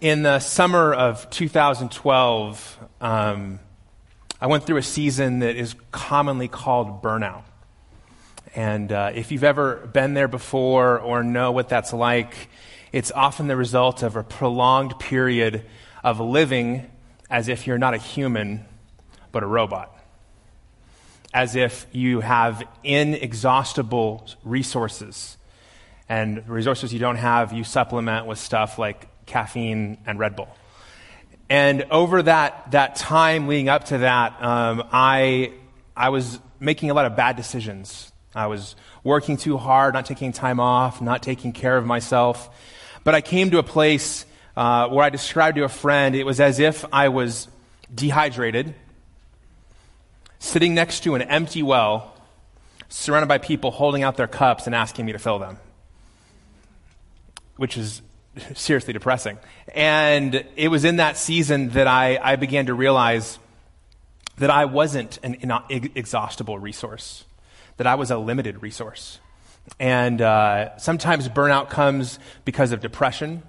In the summer of 2012, um, I went through a season that is commonly called burnout. And uh, if you've ever been there before or know what that's like, it's often the result of a prolonged period of living as if you're not a human, but a robot. As if you have inexhaustible resources. And resources you don't have, you supplement with stuff like caffeine and Red Bull. And over that, that time leading up to that, um, I, I was making a lot of bad decisions. I was working too hard, not taking time off, not taking care of myself. But I came to a place uh, where I described to a friend it was as if I was dehydrated, sitting next to an empty well, surrounded by people holding out their cups and asking me to fill them, which is seriously depressing. And it was in that season that I, I began to realize that I wasn't an inexhaustible resource, that I was a limited resource. And uh, sometimes burnout comes because of depression.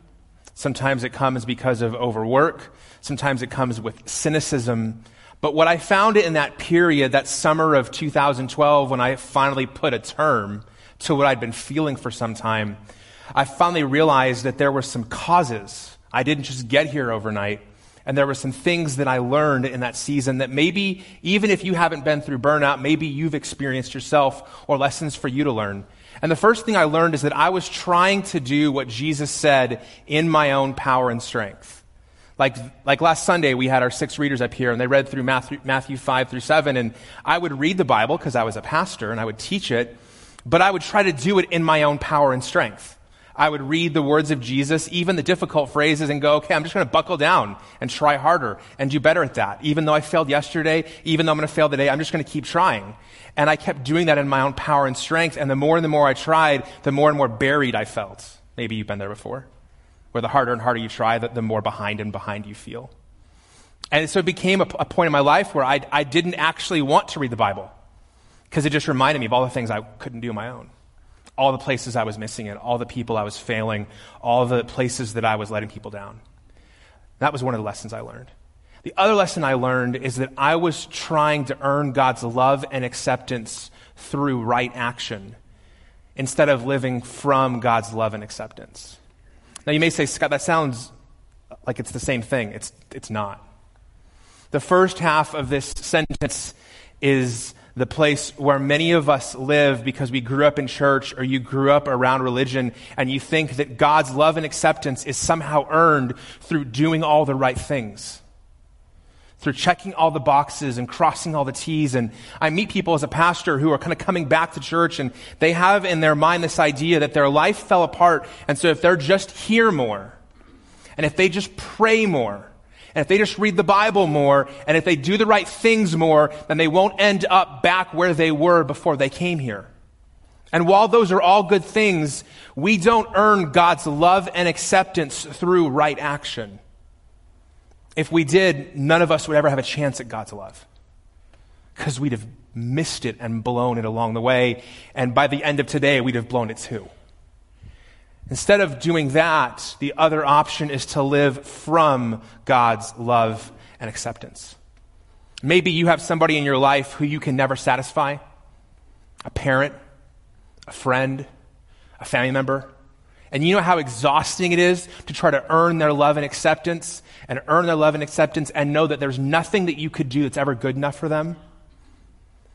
Sometimes it comes because of overwork. Sometimes it comes with cynicism. But what I found in that period, that summer of 2012, when I finally put a term to what I'd been feeling for some time, I finally realized that there were some causes. I didn't just get here overnight. And there were some things that I learned in that season that maybe, even if you haven't been through burnout, maybe you've experienced yourself or lessons for you to learn. And the first thing I learned is that I was trying to do what Jesus said in my own power and strength. Like, like last Sunday, we had our six readers up here, and they read through Matthew, Matthew 5 through 7, and I would read the Bible because I was a pastor, and I would teach it, but I would try to do it in my own power and strength. I would read the words of Jesus, even the difficult phrases, and go, okay, I'm just going to buckle down and try harder and do better at that. Even though I failed yesterday, even though I'm going to fail today, I'm just going to keep trying. And I kept doing that in my own power and strength. And the more and the more I tried, the more and more buried I felt. Maybe you've been there before, where the harder and harder you try, the, more behind and behind you feel. And so it became a, a point in my life where I, I didn't actually want to read the Bible because it just reminded me of all the things I couldn't do on my own all the places I was missing it, all the people I was failing, all the places that I was letting people down. That was one of the lessons I learned. The other lesson I learned is that I was trying to earn God's love and acceptance through right action instead of living from God's love and acceptance. Now, you may say, Scott, that sounds like it's the same thing. It's, it's not. The first half of this sentence is the place where many of us live because we grew up in church or you grew up around religion and you think that God's love and acceptance is somehow earned through doing all the right things. Through checking all the boxes and crossing all the T's. And I meet people as a pastor who are kind of coming back to church and they have in their mind this idea that their life fell apart. And so if they're just here more, and if they just pray more, and if they just read the Bible more, and if they do the right things more, then they won't end up back where they were before they came here. And while those are all good things, we don't earn God's love and acceptance through right action. If we did, none of us would ever have a chance at God's love. Because we'd have missed it and blown it along the way. And by the end of today, we'd have blown it too. Instead of doing that, the other option is to live from God's love and acceptance. Maybe you have somebody in your life who you can never satisfy a parent, a friend, a family member. And you know how exhausting it is to try to earn their love and acceptance and earn their love and acceptance and know that there's nothing that you could do that's ever good enough for them?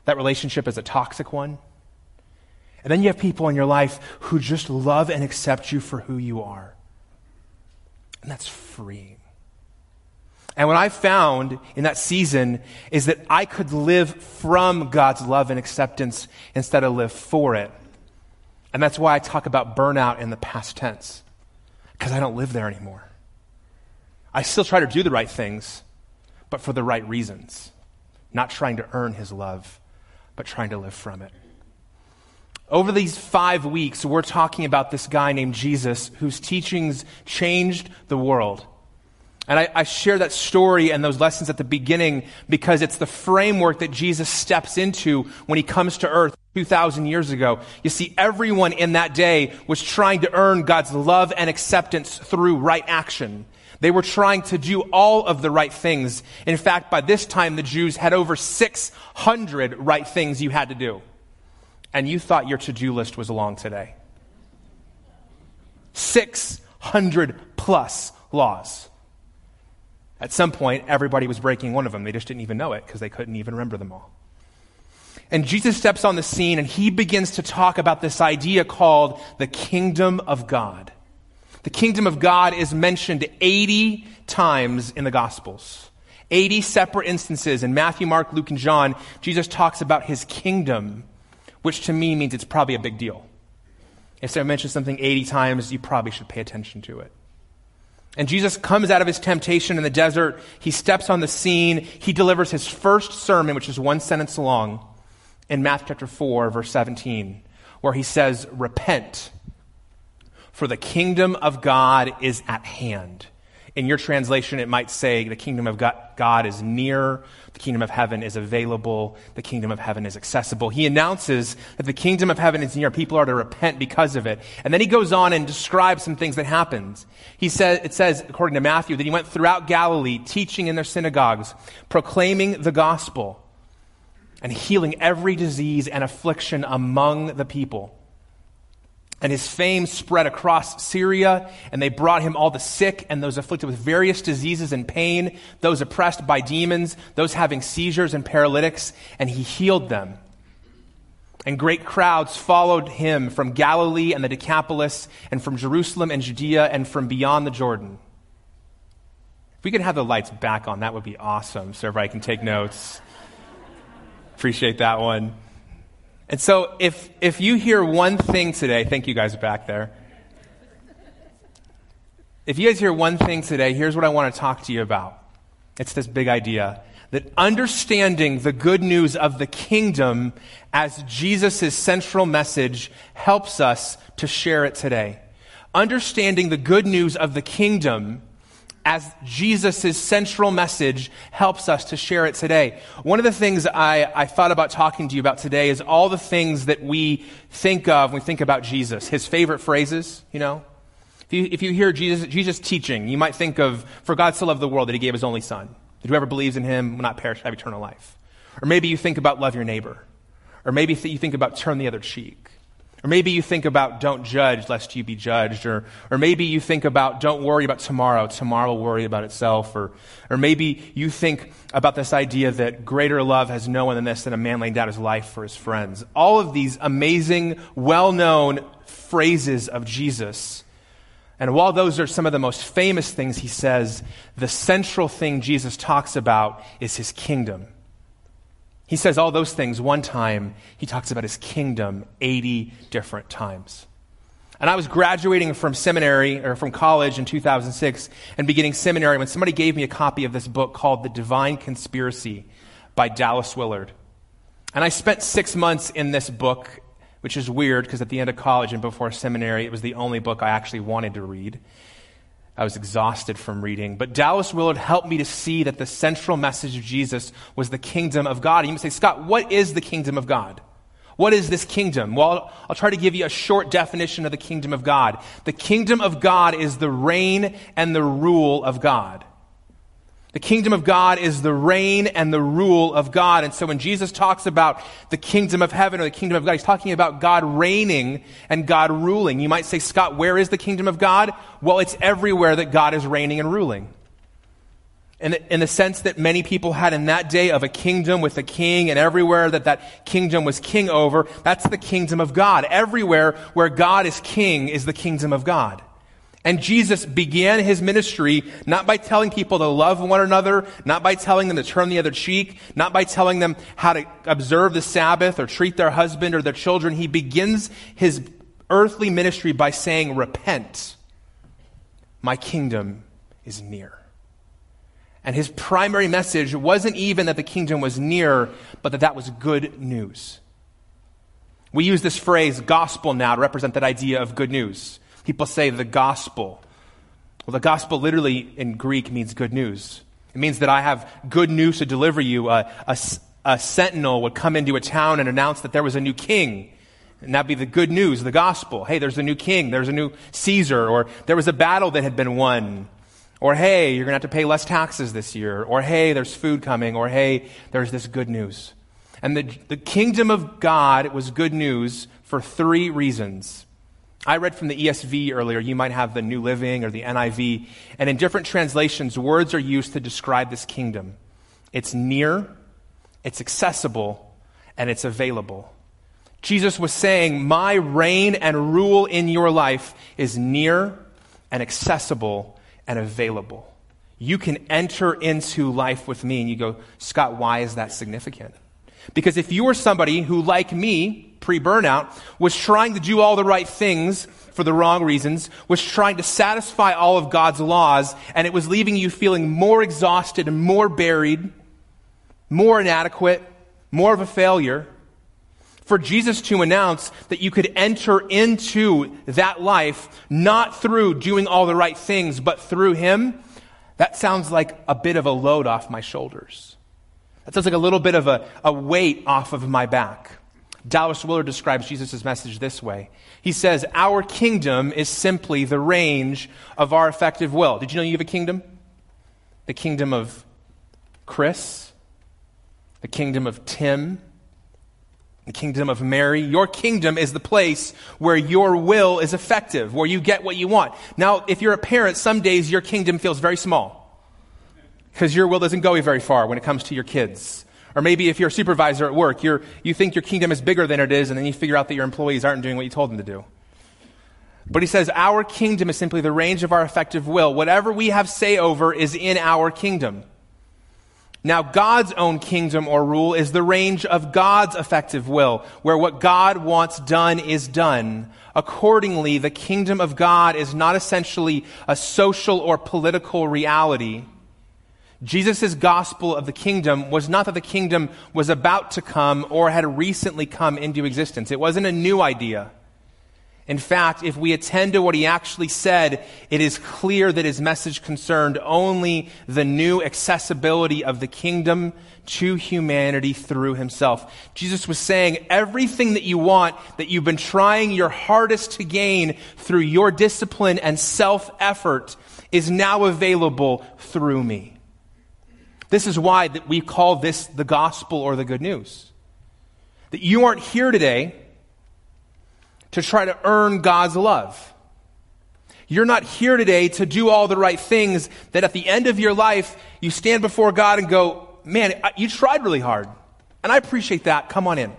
That relationship is a toxic one. And then you have people in your life who just love and accept you for who you are. And that's freeing. And what I found in that season is that I could live from God's love and acceptance instead of live for it. And that's why I talk about burnout in the past tense, because I don't live there anymore. I still try to do the right things, but for the right reasons. Not trying to earn his love, but trying to live from it. Over these five weeks, we're talking about this guy named Jesus whose teachings changed the world. And I, I, share that story and those lessons at the beginning because it's the framework that Jesus steps into when he comes to earth 2,000 years ago. You see, everyone in that day was trying to earn God's love and acceptance through right action. They were trying to do all of the right things. In fact, by this time, the Jews had over 600 right things you had to do. And you thought your to do list was long today. 600 plus laws. At some point, everybody was breaking one of them. They just didn't even know it because they couldn't even remember them all. And Jesus steps on the scene and he begins to talk about this idea called the kingdom of God. The kingdom of God is mentioned 80 times in the Gospels. 80 separate instances in Matthew, Mark, Luke, and John. Jesus talks about his kingdom, which to me means it's probably a big deal. If I mention something 80 times, you probably should pay attention to it. And Jesus comes out of his temptation in the desert. He steps on the scene. He delivers his first sermon, which is one sentence long, in Matthew chapter 4, verse 17, where he says, Repent, for the kingdom of God is at hand. In your translation, it might say the kingdom of God is near, the kingdom of heaven is available, the kingdom of heaven is accessible. He announces that the kingdom of heaven is near. People are to repent because of it. And then he goes on and describes some things that happened. He says, it says, according to Matthew, that he went throughout Galilee, teaching in their synagogues, proclaiming the gospel, and healing every disease and affliction among the people. And his fame spread across Syria, and they brought him all the sick and those afflicted with various diseases and pain, those oppressed by demons, those having seizures and paralytics, and he healed them. And great crowds followed him from Galilee and the Decapolis, and from Jerusalem and Judea, and from beyond the Jordan. If we could have the lights back on, that would be awesome, so everybody can take notes. Appreciate that one. And so if, if you hear one thing today, thank you guys back there. If you guys hear one thing today, here's what I want to talk to you about. It's this big idea that understanding the good news of the kingdom as Jesus' central message helps us to share it today. Understanding the good news of the kingdom as Jesus' central message helps us to share it today. One of the things I, I thought about talking to you about today is all the things that we think of when we think about Jesus. His favorite phrases, you know? If you, if you hear Jesus, Jesus teaching, you might think of, for God so loved the world that he gave his only son, that whoever believes in him will not perish, have eternal life. Or maybe you think about love your neighbor. Or maybe you think about turn the other cheek. Or maybe you think about don't judge lest you be judged. Or, or maybe you think about don't worry about tomorrow. Tomorrow will worry about itself. Or, or maybe you think about this idea that greater love has no one than this than a man laying down his life for his friends. All of these amazing, well-known phrases of Jesus. And while those are some of the most famous things he says, the central thing Jesus talks about is his kingdom. He says all those things one time. He talks about his kingdom 80 different times. And I was graduating from seminary or from college in 2006 and beginning seminary when somebody gave me a copy of this book called The Divine Conspiracy by Dallas Willard. And I spent six months in this book, which is weird because at the end of college and before seminary, it was the only book I actually wanted to read. I was exhausted from reading. But Dallas Willard helped me to see that the central message of Jesus was the kingdom of God. And you might say, Scott, what is the kingdom of God? What is this kingdom? Well, I'll try to give you a short definition of the kingdom of God. The kingdom of God is the reign and the rule of God. The kingdom of God is the reign and the rule of God. And so when Jesus talks about the kingdom of heaven or the kingdom of God, he's talking about God reigning and God ruling. You might say, Scott, where is the kingdom of God? Well, it's everywhere that God is reigning and ruling. In the, in the sense that many people had in that day of a kingdom with a king and everywhere that that kingdom was king over, that's the kingdom of God. Everywhere where God is king is the kingdom of God. And Jesus began his ministry not by telling people to love one another, not by telling them to turn the other cheek, not by telling them how to observe the Sabbath or treat their husband or their children. He begins his earthly ministry by saying, Repent, my kingdom is near. And his primary message wasn't even that the kingdom was near, but that that was good news. We use this phrase gospel now to represent that idea of good news. People say the gospel. Well, the gospel literally in Greek means good news. It means that I have good news to deliver you. A, a, a sentinel would come into a town and announce that there was a new king. And that'd be the good news, the gospel. Hey, there's a new king, there's a new Caesar, or there was a battle that had been won, Or hey, you're going to have to pay less taxes this year. Or hey, there's food coming. Or hey, there's this good news. And the, the kingdom of God was good news for three reasons. I read from the ESV earlier. You might have the New Living or the NIV. And in different translations, words are used to describe this kingdom. It's near, it's accessible, and it's available. Jesus was saying, My reign and rule in your life is near and accessible and available. You can enter into life with me. And you go, Scott, why is that significant? Because if you are somebody who, like me, pre burnout, was trying to do all the right things for the wrong reasons, was trying to satisfy all of God's laws, and it was leaving you feeling more exhausted and more buried, more inadequate, more of a failure, for Jesus to announce that you could enter into that life not through doing all the right things, but through Him, that sounds like a bit of a load off my shoulders. That sounds like a little bit of a, a weight off of my back. Dallas Willard describes Jesus' message this way. He says, Our kingdom is simply the range of our effective will. Did you know you have a kingdom? The kingdom of Chris, the kingdom of Tim, the kingdom of Mary. Your kingdom is the place where your will is effective, where you get what you want. Now, if you're a parent, some days your kingdom feels very small because your will doesn't go very far when it comes to your kids. Or maybe if you're a supervisor at work, you're, you think your kingdom is bigger than it is, and then you figure out that your employees aren't doing what you told them to do. But he says, Our kingdom is simply the range of our effective will. Whatever we have say over is in our kingdom. Now, God's own kingdom or rule is the range of God's effective will, where what God wants done is done. Accordingly, the kingdom of God is not essentially a social or political reality. Jesus' gospel of the kingdom was not that the kingdom was about to come or had recently come into existence. It wasn't a new idea. In fact, if we attend to what he actually said, it is clear that his message concerned only the new accessibility of the kingdom to humanity through himself. Jesus was saying everything that you want, that you've been trying your hardest to gain through your discipline and self effort, is now available through me. This is why that we call this the gospel or the good news. That you aren't here today to try to earn God's love. You're not here today to do all the right things that at the end of your life, you stand before God and go, man, you tried really hard. And I appreciate that. Come on in.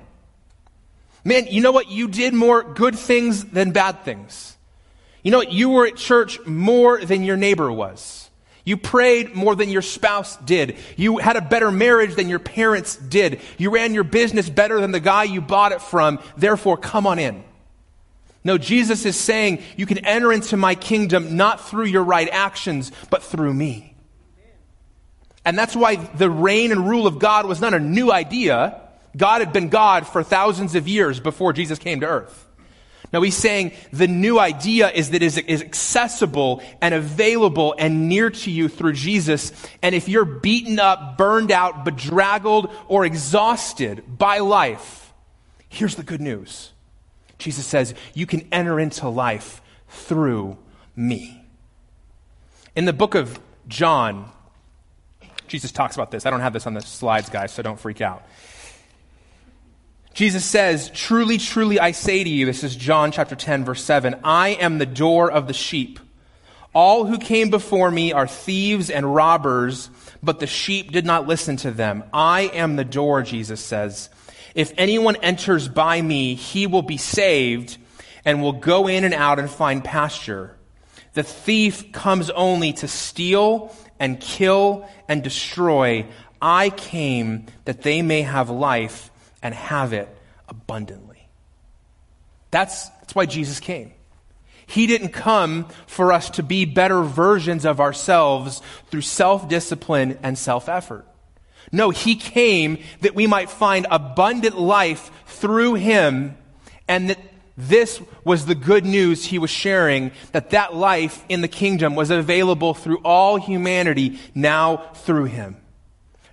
Man, you know what? You did more good things than bad things. You know what? You were at church more than your neighbor was. You prayed more than your spouse did. You had a better marriage than your parents did. You ran your business better than the guy you bought it from. Therefore, come on in. No, Jesus is saying you can enter into my kingdom not through your right actions, but through me. And that's why the reign and rule of God was not a new idea. God had been God for thousands of years before Jesus came to earth. Now he's saying the new idea is that it is accessible and available and near to you through Jesus. And if you're beaten up, burned out, bedraggled, or exhausted by life, here's the good news. Jesus says, You can enter into life through me. In the book of John, Jesus talks about this. I don't have this on the slides, guys, so don't freak out. Jesus says, Truly, truly, I say to you, this is John chapter 10, verse 7, I am the door of the sheep. All who came before me are thieves and robbers, but the sheep did not listen to them. I am the door, Jesus says. If anyone enters by me, he will be saved and will go in and out and find pasture. The thief comes only to steal and kill and destroy. I came that they may have life and have it abundantly. That's, that's why Jesus came. He didn't come for us to be better versions of ourselves through self discipline and self effort. No, he came that we might find abundant life through him and that this was the good news he was sharing that that life in the kingdom was available through all humanity now through him.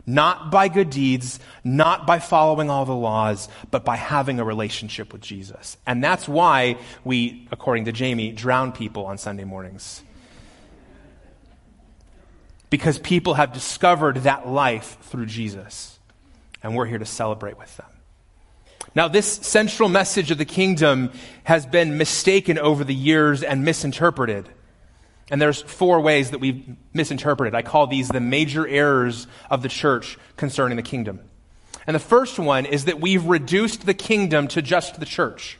Not by good deeds, not by following all the laws, but by having a relationship with Jesus. And that's why we, according to Jamie, drown people on Sunday mornings. because people have discovered that life through Jesus. And we're here to celebrate with them. Now, this central message of the kingdom has been mistaken over the years and misinterpreted. And there's four ways that we've misinterpreted. I call these the major errors of the church concerning the kingdom. And the first one is that we've reduced the kingdom to just the church.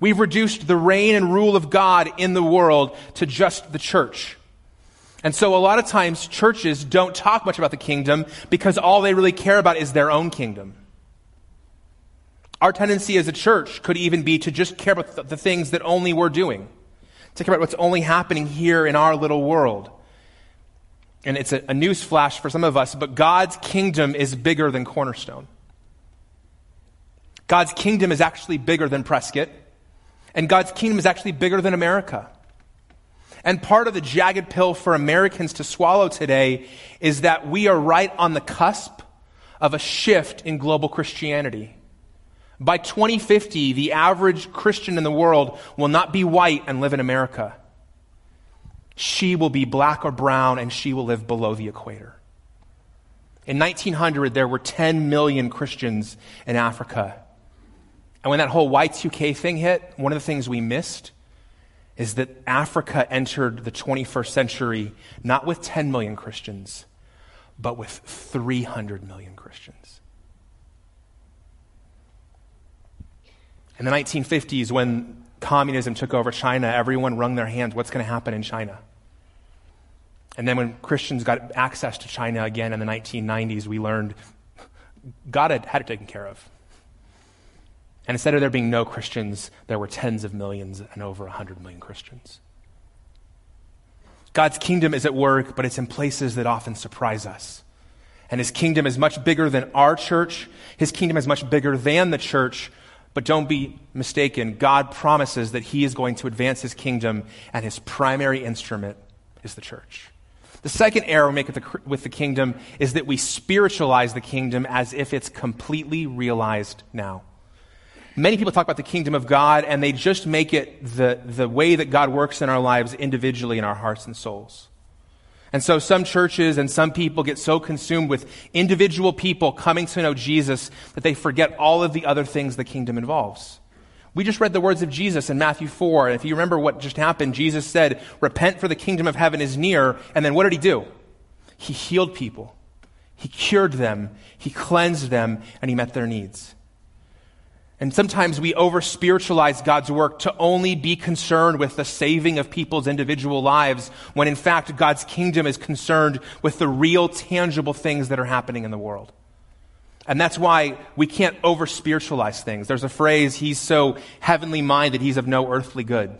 We've reduced the reign and rule of God in the world to just the church. And so a lot of times churches don't talk much about the kingdom because all they really care about is their own kingdom. Our tendency as a church could even be to just care about the things that only we're doing, care about what's only happening here in our little world. And it's a, a news flash for some of us, but God's kingdom is bigger than Cornerstone. God's kingdom is actually bigger than Prescott, and God's kingdom is actually bigger than America. And part of the jagged pill for Americans to swallow today is that we are right on the cusp of a shift in global Christianity. By 2050, the average Christian in the world will not be white and live in America. She will be black or brown and she will live below the equator. In 1900, there were 10 million Christians in Africa. And when that whole Y2K thing hit, one of the things we missed is that Africa entered the 21st century not with 10 million Christians, but with 300 million Christians. In the 1950s, when communism took over China, everyone wrung their hands what's going to happen in China? And then when Christians got access to China again in the 1990s, we learned God had had it taken care of. And instead of there being no Christians, there were tens of millions and over 100 million Christians. God's kingdom is at work, but it's in places that often surprise us. And his kingdom is much bigger than our church. His kingdom is much bigger than the church, but don't be mistaken. God promises that He is going to advance His kingdom, and His primary instrument is the church. The second error we make with the, with the kingdom is that we spiritualize the kingdom as if it's completely realized now. Many people talk about the kingdom of God, and they just make it the, the way that God works in our lives individually in our hearts and souls. And so some churches and some people get so consumed with individual people coming to know Jesus that they forget all of the other things the kingdom involves. We just read the words of Jesus in Matthew 4. And if you remember what just happened, Jesus said, Repent for the kingdom of heaven is near. And then what did he do? He healed people. He cured them. He cleansed them. And he met their needs. And sometimes we over spiritualize God's work to only be concerned with the saving of people's individual lives, when in fact God's kingdom is concerned with the real, tangible things that are happening in the world. And that's why we can't over spiritualize things. There's a phrase, he's so heavenly minded, he's of no earthly good.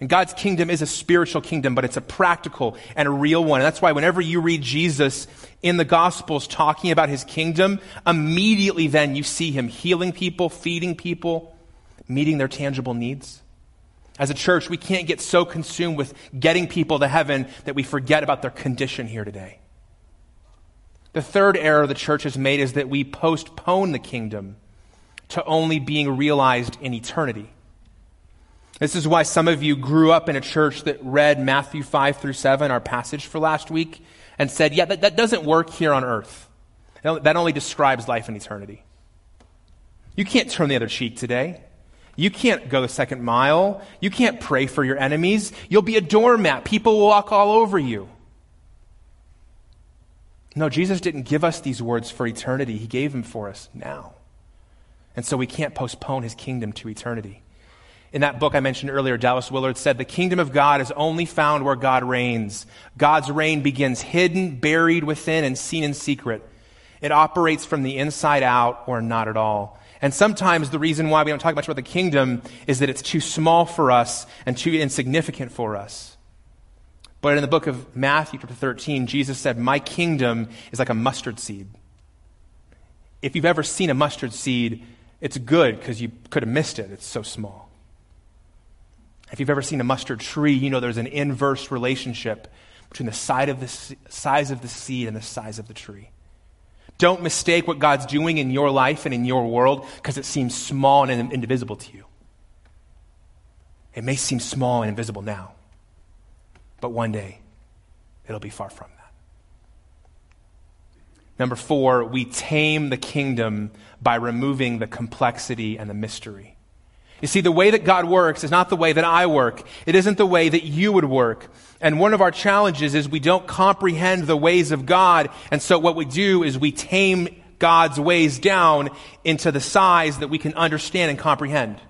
And God's kingdom is a spiritual kingdom, but it's a practical and a real one. And that's why whenever you read Jesus in the Gospels talking about his kingdom, immediately then you see him healing people, feeding people, meeting their tangible needs. As a church, we can't get so consumed with getting people to heaven that we forget about their condition here today. The third error the church has made is that we postpone the kingdom to only being realized in eternity. This is why some of you grew up in a church that read Matthew 5 through 7, our passage for last week, and said, yeah, that, that doesn't work here on earth. That only describes life in eternity. You can't turn the other cheek today. You can't go the second mile. You can't pray for your enemies. You'll be a doormat. People will walk all over you. No, Jesus didn't give us these words for eternity. He gave them for us now. And so we can't postpone his kingdom to eternity. In that book I mentioned earlier, Dallas Willard said, The kingdom of God is only found where God reigns. God's reign begins hidden, buried within, and seen in secret. It operates from the inside out or not at all. And sometimes the reason why we don't talk much about the kingdom is that it's too small for us and too insignificant for us. But in the book of Matthew, chapter 13, Jesus said, My kingdom is like a mustard seed. If you've ever seen a mustard seed, it's good because you could have missed it. It's so small. If you've ever seen a mustard tree, you know there's an inverse relationship between the size of the, size of the seed and the size of the tree. Don't mistake what God's doing in your life and in your world because it seems small and indivisible to you. It may seem small and invisible now, but one day it'll be far from that. Number four, we tame the kingdom by removing the complexity and the mystery. You see, the way that God works is not the way that I work. It isn't the way that you would work. And one of our challenges is we don't comprehend the ways of God. And so what we do is we tame God's ways down into the size that we can understand and comprehend.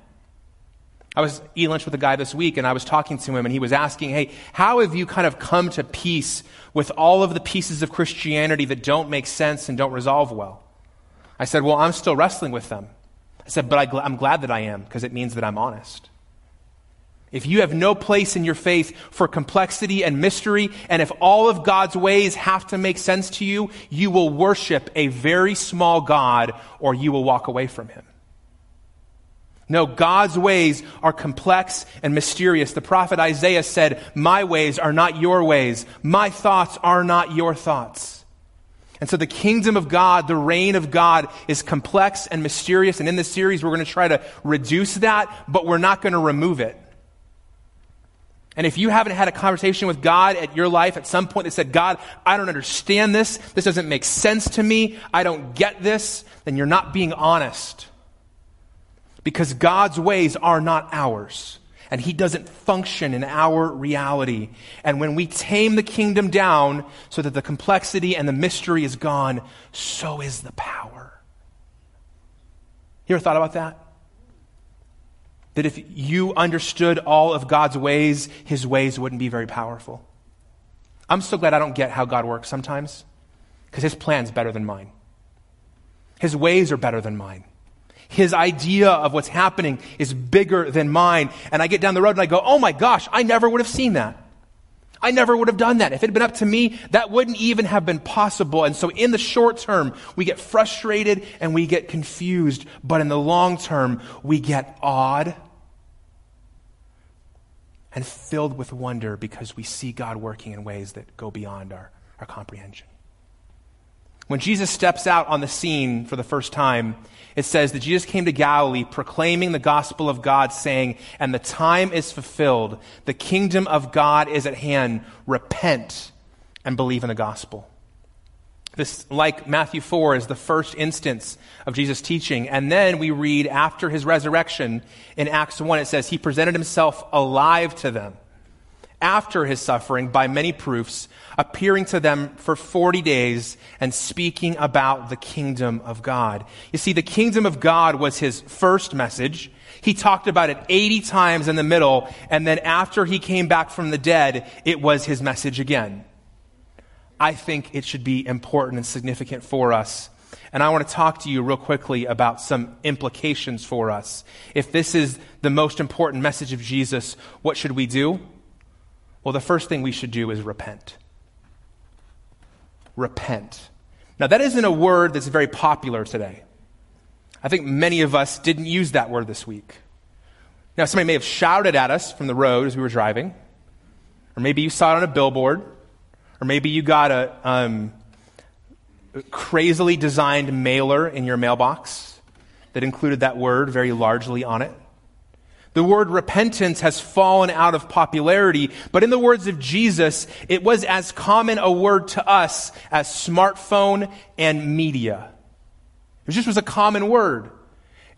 I was eating lunch with a guy this week and I was talking to him and he was asking, Hey, how have you kind of come to peace with all of the pieces of Christianity that don't make sense and don't resolve well? I said, Well, I'm still wrestling with them. I said, But I, am glad that I am because it means that I'm honest. If you have no place in your faith for complexity and mystery, and if all of God's ways have to make sense to you, you will worship a very small God or you will walk away from him. No, God's ways are complex and mysterious. The prophet Isaiah said, My ways are not your ways. My thoughts are not your thoughts. And so the kingdom of God, the reign of God is complex and mysterious. And in this series, we're going to try to reduce that, but we're not going to remove it. And if you haven't had a conversation with God at your life at some point that said, God, I don't understand this. This doesn't make sense to me. I don't get this. Then you're not being honest because God's ways are not ours. And he doesn't function in our reality. And when we tame the kingdom down so that the complexity and the mystery is gone, so is the power. You ever thought about that? That if you understood all of God's ways, his ways wouldn't be very powerful. I'm so glad I don't get how God works sometimes because his plan's better than mine. His ways are better than mine. His idea of what's happening is bigger than mine. And I get down the road and I go, oh my gosh, I never would have seen that. I never would have done that. If it had been up to me, that wouldn't even have been possible. And so in the short term, we get frustrated and we get confused. But in the long term, we get awed and filled with wonder because we see God working in ways that go beyond our, our comprehension. When Jesus steps out on the scene for the first time, it says that Jesus came to Galilee proclaiming the gospel of God, saying, And the time is fulfilled. The kingdom of God is at hand. Repent and believe in the gospel. This, like Matthew 4, is the first instance of Jesus' teaching. And then we read after his resurrection in Acts 1, it says, He presented himself alive to them after his suffering by many proofs, appearing to them for 40 days and speaking about the kingdom of God. You see, the kingdom of God was his first message. He talked about it 80 times in the middle, and then after he came back from the dead, it was his message again. I think it should be important and significant for us. And I want to talk to you real quickly about some implications for us. If this is the most important message of Jesus, what should we do? Well, the first thing we should do is repent. Repent. Now, that isn't a word that's very popular today. I think many of us didn't use that word this week. Now, somebody may have shouted at us from the road as we were driving, or maybe you saw it on a billboard, or maybe you got a um, crazily designed mailer in your mailbox that included that word very largely on it. The word repentance has fallen out of popularity, but in the words of Jesus, it was as common a word to us as smartphone and media. It just was a common word.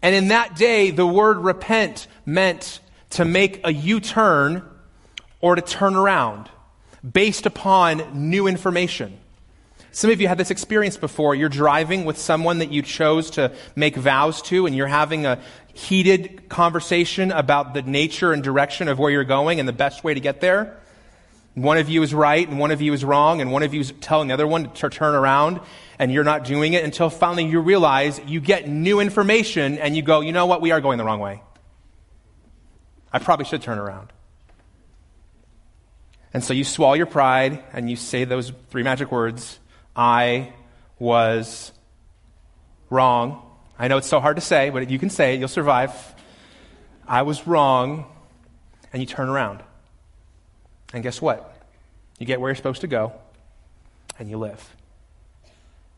And in that day, the word repent meant to make a U-turn or to turn around based upon new information. Some of you had this experience before. You're driving with someone that you chose to make vows to, and you're having a heated conversation about the nature and direction of where you're going and the best way to get there. One of you is right and one of you is wrong, and one of you is telling the other one to turn around, and you're not doing it until finally you realize you get new information and you go, you know what, we are going the wrong way. I probably should turn around. And so you swallow your pride and you say those three magic words I was wrong. I know it's so hard to say, but you can say it, you'll survive. I was wrong. And you turn around. And guess what? You get where you're supposed to go, and you live.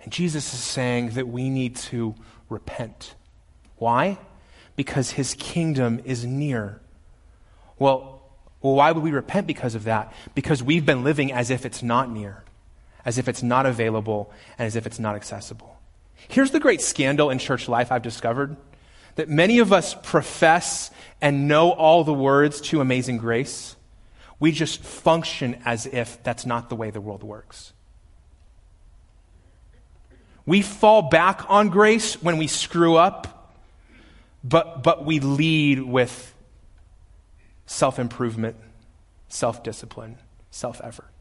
And Jesus is saying that we need to repent. Why? Because his kingdom is near. Well, well, why would we repent because of that? Because we've been living as if it's not near as if it's not available, and as if it's not accessible. Here's the great scandal in church life I've discovered that many of us profess and know all the words to amazing grace. We just function as if that's not the way the world works. We fall back on grace when we screw up, but, but we lead with self improvement, self discipline, self effort.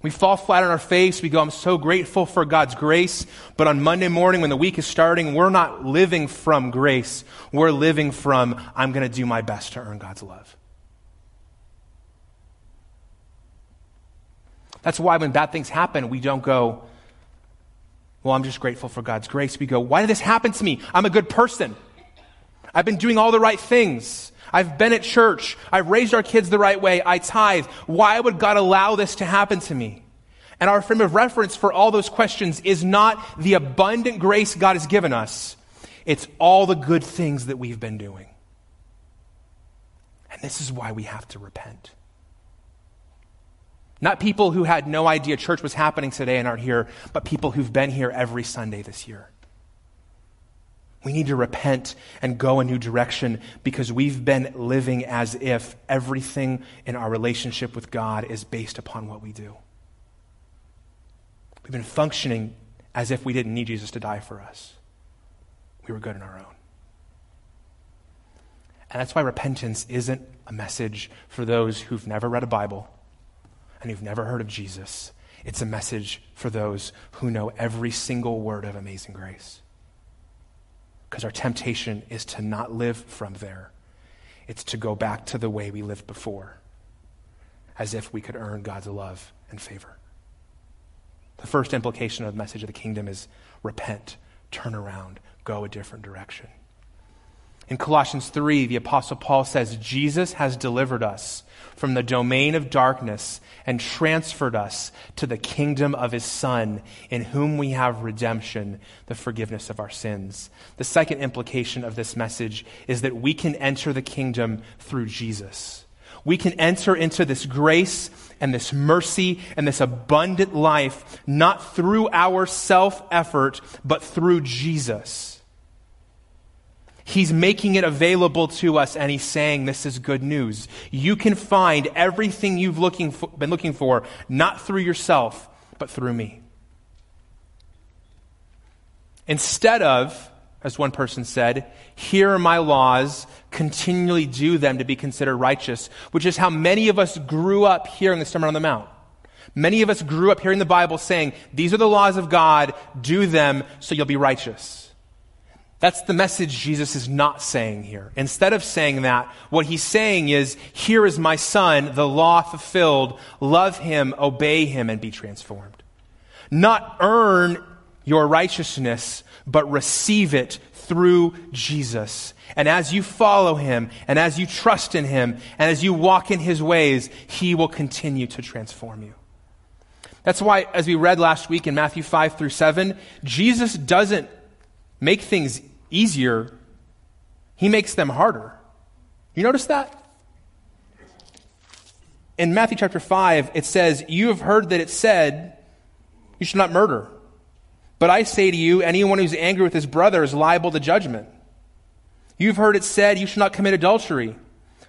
We fall flat on our face. We go, I'm so grateful for God's grace. But on Monday morning, when the week is starting, we're not living from grace. We're living from, I'm going to do my best to earn God's love. That's why when bad things happen, we don't go, well, I'm just grateful for God's grace. We go, why did this happen to me? I'm a good person. I've been doing all the right things. I've been at church. I've raised our kids the right way. I tithe. Why would God allow this to happen to me? And our frame of reference for all those questions is not the abundant grace God has given us. It's all the good things that we've been doing. And this is why we have to repent. Not people who had no idea church was happening today and aren't here, but people who've been here every Sunday this year. We need to repent and go a new direction because we've been living as if everything in our relationship with God is based upon what we do. We've been functioning as if we didn't need Jesus to die for us. We were good on our own. And that's why repentance isn't a message for those who've never read a Bible and who've never heard of Jesus. It's a message for those who know every single word of amazing grace. Because our temptation is to not live from there, it's to go back to the way we lived before, as if we could earn God's love and favor. The first implication of the message of the kingdom is repent, turn around, go a different direction. In Colossians 3, the Apostle Paul says, Jesus has delivered us from the domain of darkness and transferred us to the kingdom of his Son, in whom we have redemption, the forgiveness of our sins. The second implication of this message is that we can enter the kingdom through Jesus. We can enter into this grace and this mercy and this abundant life not through our self effort, but through Jesus. He's making it available to us and he's saying this is good news. You can find everything you've looking for, been looking for, not through yourself, but through me. Instead of, as one person said, here are my laws, continually do them to be considered righteous, which is how many of us grew up hearing the Sermon on the Mount. Many of us grew up hearing the Bible saying, these are the laws of God, do them so you'll be righteous. That's the message Jesus is not saying here. Instead of saying that, what he's saying is, here is my son, the law fulfilled. Love him, obey him, and be transformed. Not earn your righteousness, but receive it through Jesus. And as you follow him, and as you trust in him, and as you walk in his ways, he will continue to transform you. That's why, as we read last week in Matthew 5 through 7, Jesus doesn't make things easier, he makes them harder. You notice that? In Matthew chapter 5, it says, You have heard that it said, You should not murder. But I say to you, anyone who's angry with his brother is liable to judgment. You've heard it said, You should not commit adultery.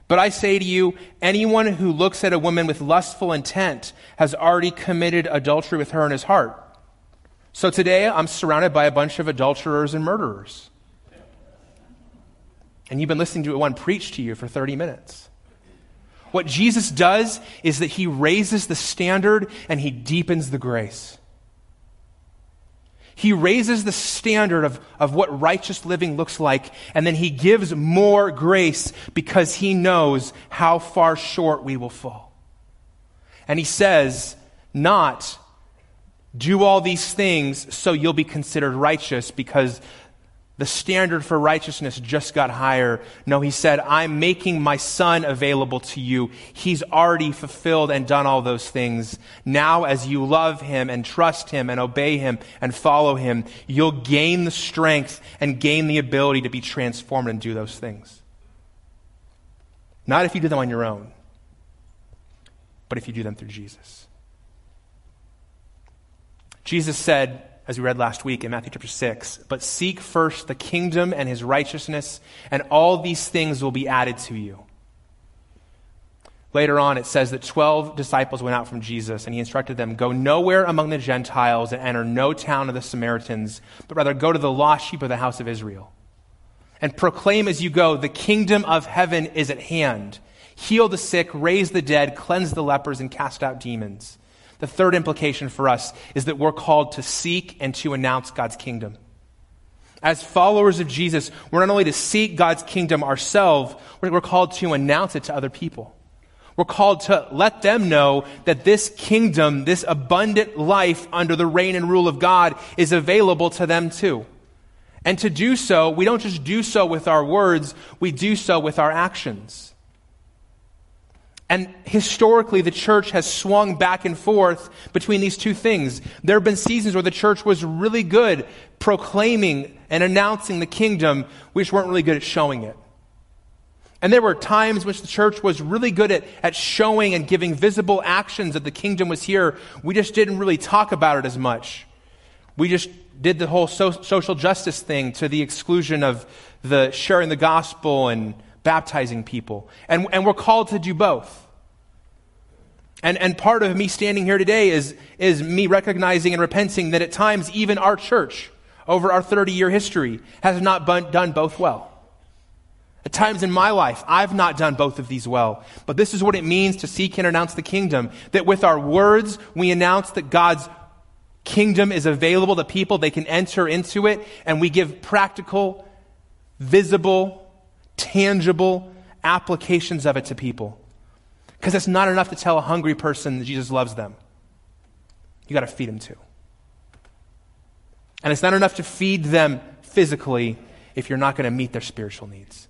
But I say to you, anyone who looks at a woman with lustful intent has already committed adultery with her in his heart. So today I'm surrounded by a bunch of adulterers and murderers. And you've been listening to one preach to you for 30 minutes. What Jesus does is that he raises the standard and he deepens the grace. He raises the standard of, of what righteous living looks like, and then he gives more grace because he knows how far short we will fall. And he says, not do all these things so you'll be considered righteous because the standard for righteousness just got higher. No, he said, I'm making my son available to you. He's already fulfilled and done all those things. Now, as you love him and trust him and obey him and follow him, you'll gain the strength and gain the ability to be transformed and do those things. Not if you do them on your own, but if you do them through Jesus. Jesus said, as we read last week in Matthew chapter 6, but seek first the kingdom and his righteousness, and all these things will be added to you. Later on, it says that 12 disciples went out from Jesus, and he instructed them Go nowhere among the Gentiles and enter no town of the Samaritans, but rather go to the lost sheep of the house of Israel. And proclaim as you go, The kingdom of heaven is at hand. Heal the sick, raise the dead, cleanse the lepers, and cast out demons. The third implication for us is that we're called to seek and to announce God's kingdom. As followers of Jesus, we're not only to seek God's kingdom ourselves, we're called to announce it to other people. We're called to let them know that this kingdom, this abundant life under the reign and rule of God is available to them too. And to do so, we don't just do so with our words, we do so with our actions. And historically, the church has swung back and forth between these two things. There have been seasons where the church was really good proclaiming and announcing the kingdom, we just weren't really good at showing it. And there were times which the church was really good at, at showing and giving visible actions that the kingdom was here. We just didn't really talk about it as much. We just did the whole so, social justice thing to the exclusion of the sharing the gospel and baptizing people. And, and we're called to do both. And, and part of me standing here today is, is me recognizing and repenting that at times even our church, over our 30 year history, has not done both well. At times in my life, I've not done both of these well. But this is what it means to seek and announce the kingdom. That with our words, we announce that God's kingdom is available to people. They can enter into it. And we give practical, visible, tangible applications of it to people. Because it's not enough to tell a hungry person that Jesus loves them. You got to feed them too. And it's not enough to feed them physically if you're not going to meet their spiritual needs.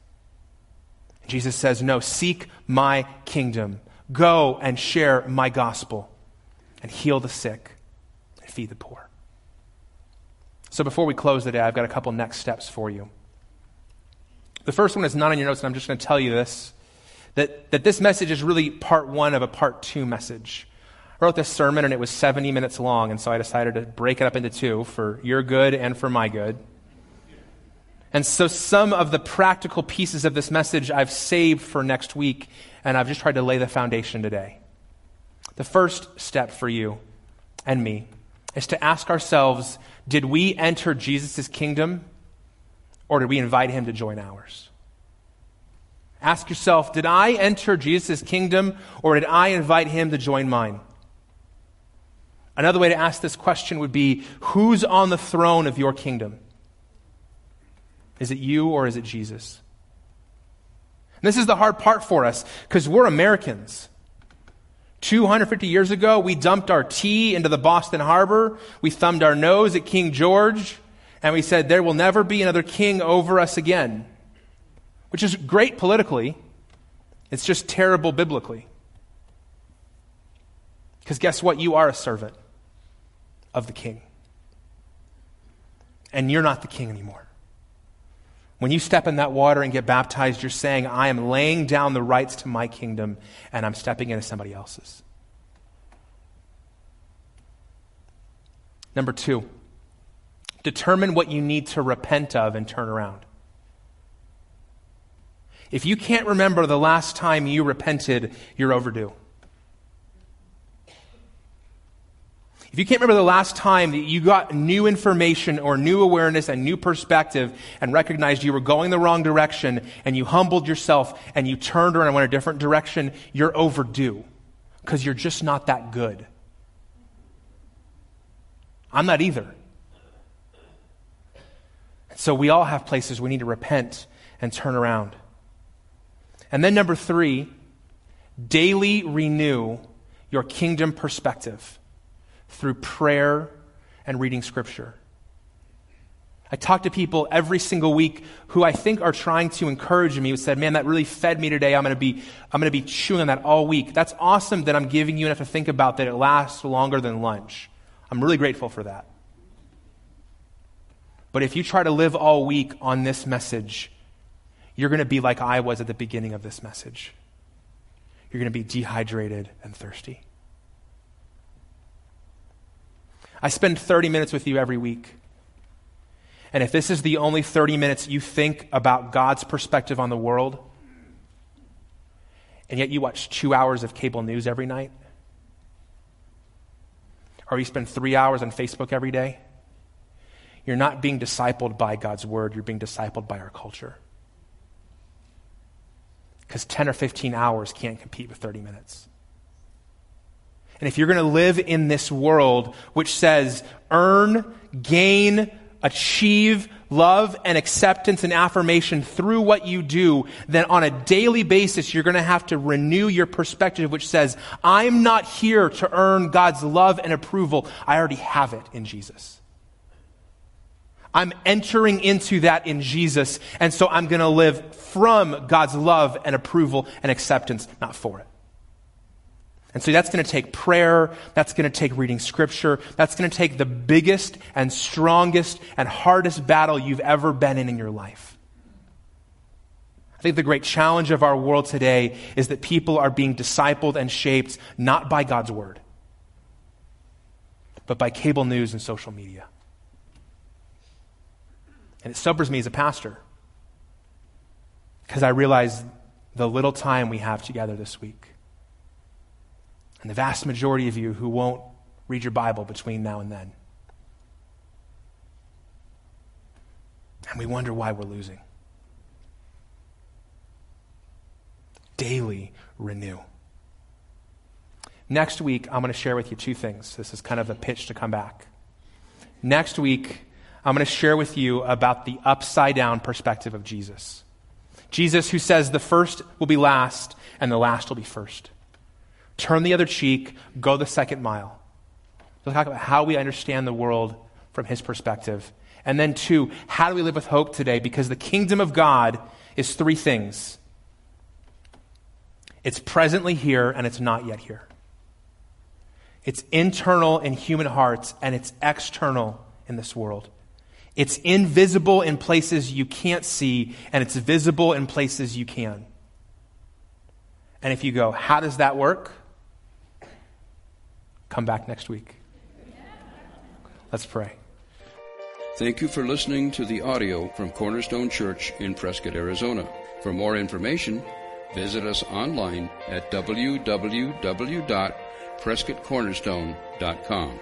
Jesus says, No, seek my kingdom. Go and share my gospel and heal the sick and feed the poor. So before we close the day, I've got a couple next steps for you. The first one is not on your notes, and I'm just going to tell you this that, that this message is really part one of a part two message. I wrote this sermon, and it was 70 minutes long, and so I decided to break it up into two for your good and for my good. And so some of the practical pieces of this message I've saved for next week, and I've just tried to lay the foundation today. The first step for you and me is to ask ourselves did we enter Jesus' kingdom or did we invite him to join ours? Ask yourself did I enter Jesus' kingdom or did I invite him to join mine? Another way to ask this question would be who's on the throne of your kingdom? Is it you or is it Jesus? And this is the hard part for us because we're Americans. 250 years ago, we dumped our tea into the Boston Harbor. We thumbed our nose at King George and we said, there will never be another king over us again. Which is great politically. It's just terrible biblically. Because guess what? You are a servant of the king. And you're not the king anymore. When you step in that water and get baptized, you're saying, I am laying down the rights to my kingdom and I'm stepping into somebody else's. Number two, determine what you need to repent of and turn around. If you can't remember the last time you repented, you're overdue. If you can't remember the last time that you got new information or new awareness and new perspective and recognized you were going the wrong direction and you humbled yourself and you turned around and went a different direction, you're overdue because you're just not that good. I'm not either. So we all have places we need to repent and turn around. And then number three, daily renew your kingdom perspective through prayer and reading scripture. I talk to people every single week who I think are trying to encourage me, who said, man, that really fed me today. I'm going to be, I'm to be chewing on that all week. That's awesome that I'm giving you enough to think about that it lasts longer than lunch. I'm really grateful for that. But if you try to live all week on this message, you're going to be like I was at the beginning of this message. You're going to be dehydrated and thirsty. I spend 30 minutes with you every week. And if this is the only 30 minutes you think about God's perspective on the world, and yet you watch two hours of cable news every night, or you spend three hours on Facebook every day, you're not being discipled by God's word, you're being discipled by our culture. Because 10 or 15 hours can't compete with 30 minutes. And if you're going to live in this world which says earn, gain, achieve love and acceptance and affirmation through what you do, then on a daily basis, you're going to have to renew your perspective, which says, I'm not here to earn God's love and approval. I already have it in Jesus. I'm entering into that in Jesus, and so I'm going to live from God's love and approval and acceptance, not for it. And so that's going to take prayer. That's going to take reading scripture. That's going to take the biggest and strongest and hardest battle you've ever been in in your life. I think the great challenge of our world today is that people are being discipled and shaped not by God's word, but by cable news and social media. And it sobers me as a pastor because I realize the little time we have together this week and the vast majority of you who won't read your Bible between now and then. And we wonder why we're losing. Daily renew. Next week, I'm going to share with you two things. This is kind of a pitch to come back. Next week, I'm going to share with you about the upside down perspective of Jesus. Jesus, who says the first will be last and the last will be first turn the other cheek, go the second mile. We'll talk about how we understand the world from his perspective. And then, two, how do we live with hope today? Because the kingdom of God is three things it's presently here, and it's not yet here. It's internal in human hearts, and it's external in this world. It's invisible in places you can't see, and it's visible in places you can. And if you go, how does that work? Come back next week. Let's pray. Thank you for listening to the audio from Cornerstone Church in Prescott, Arizona. For more information, visit us online at www.prescottcornerstone.com.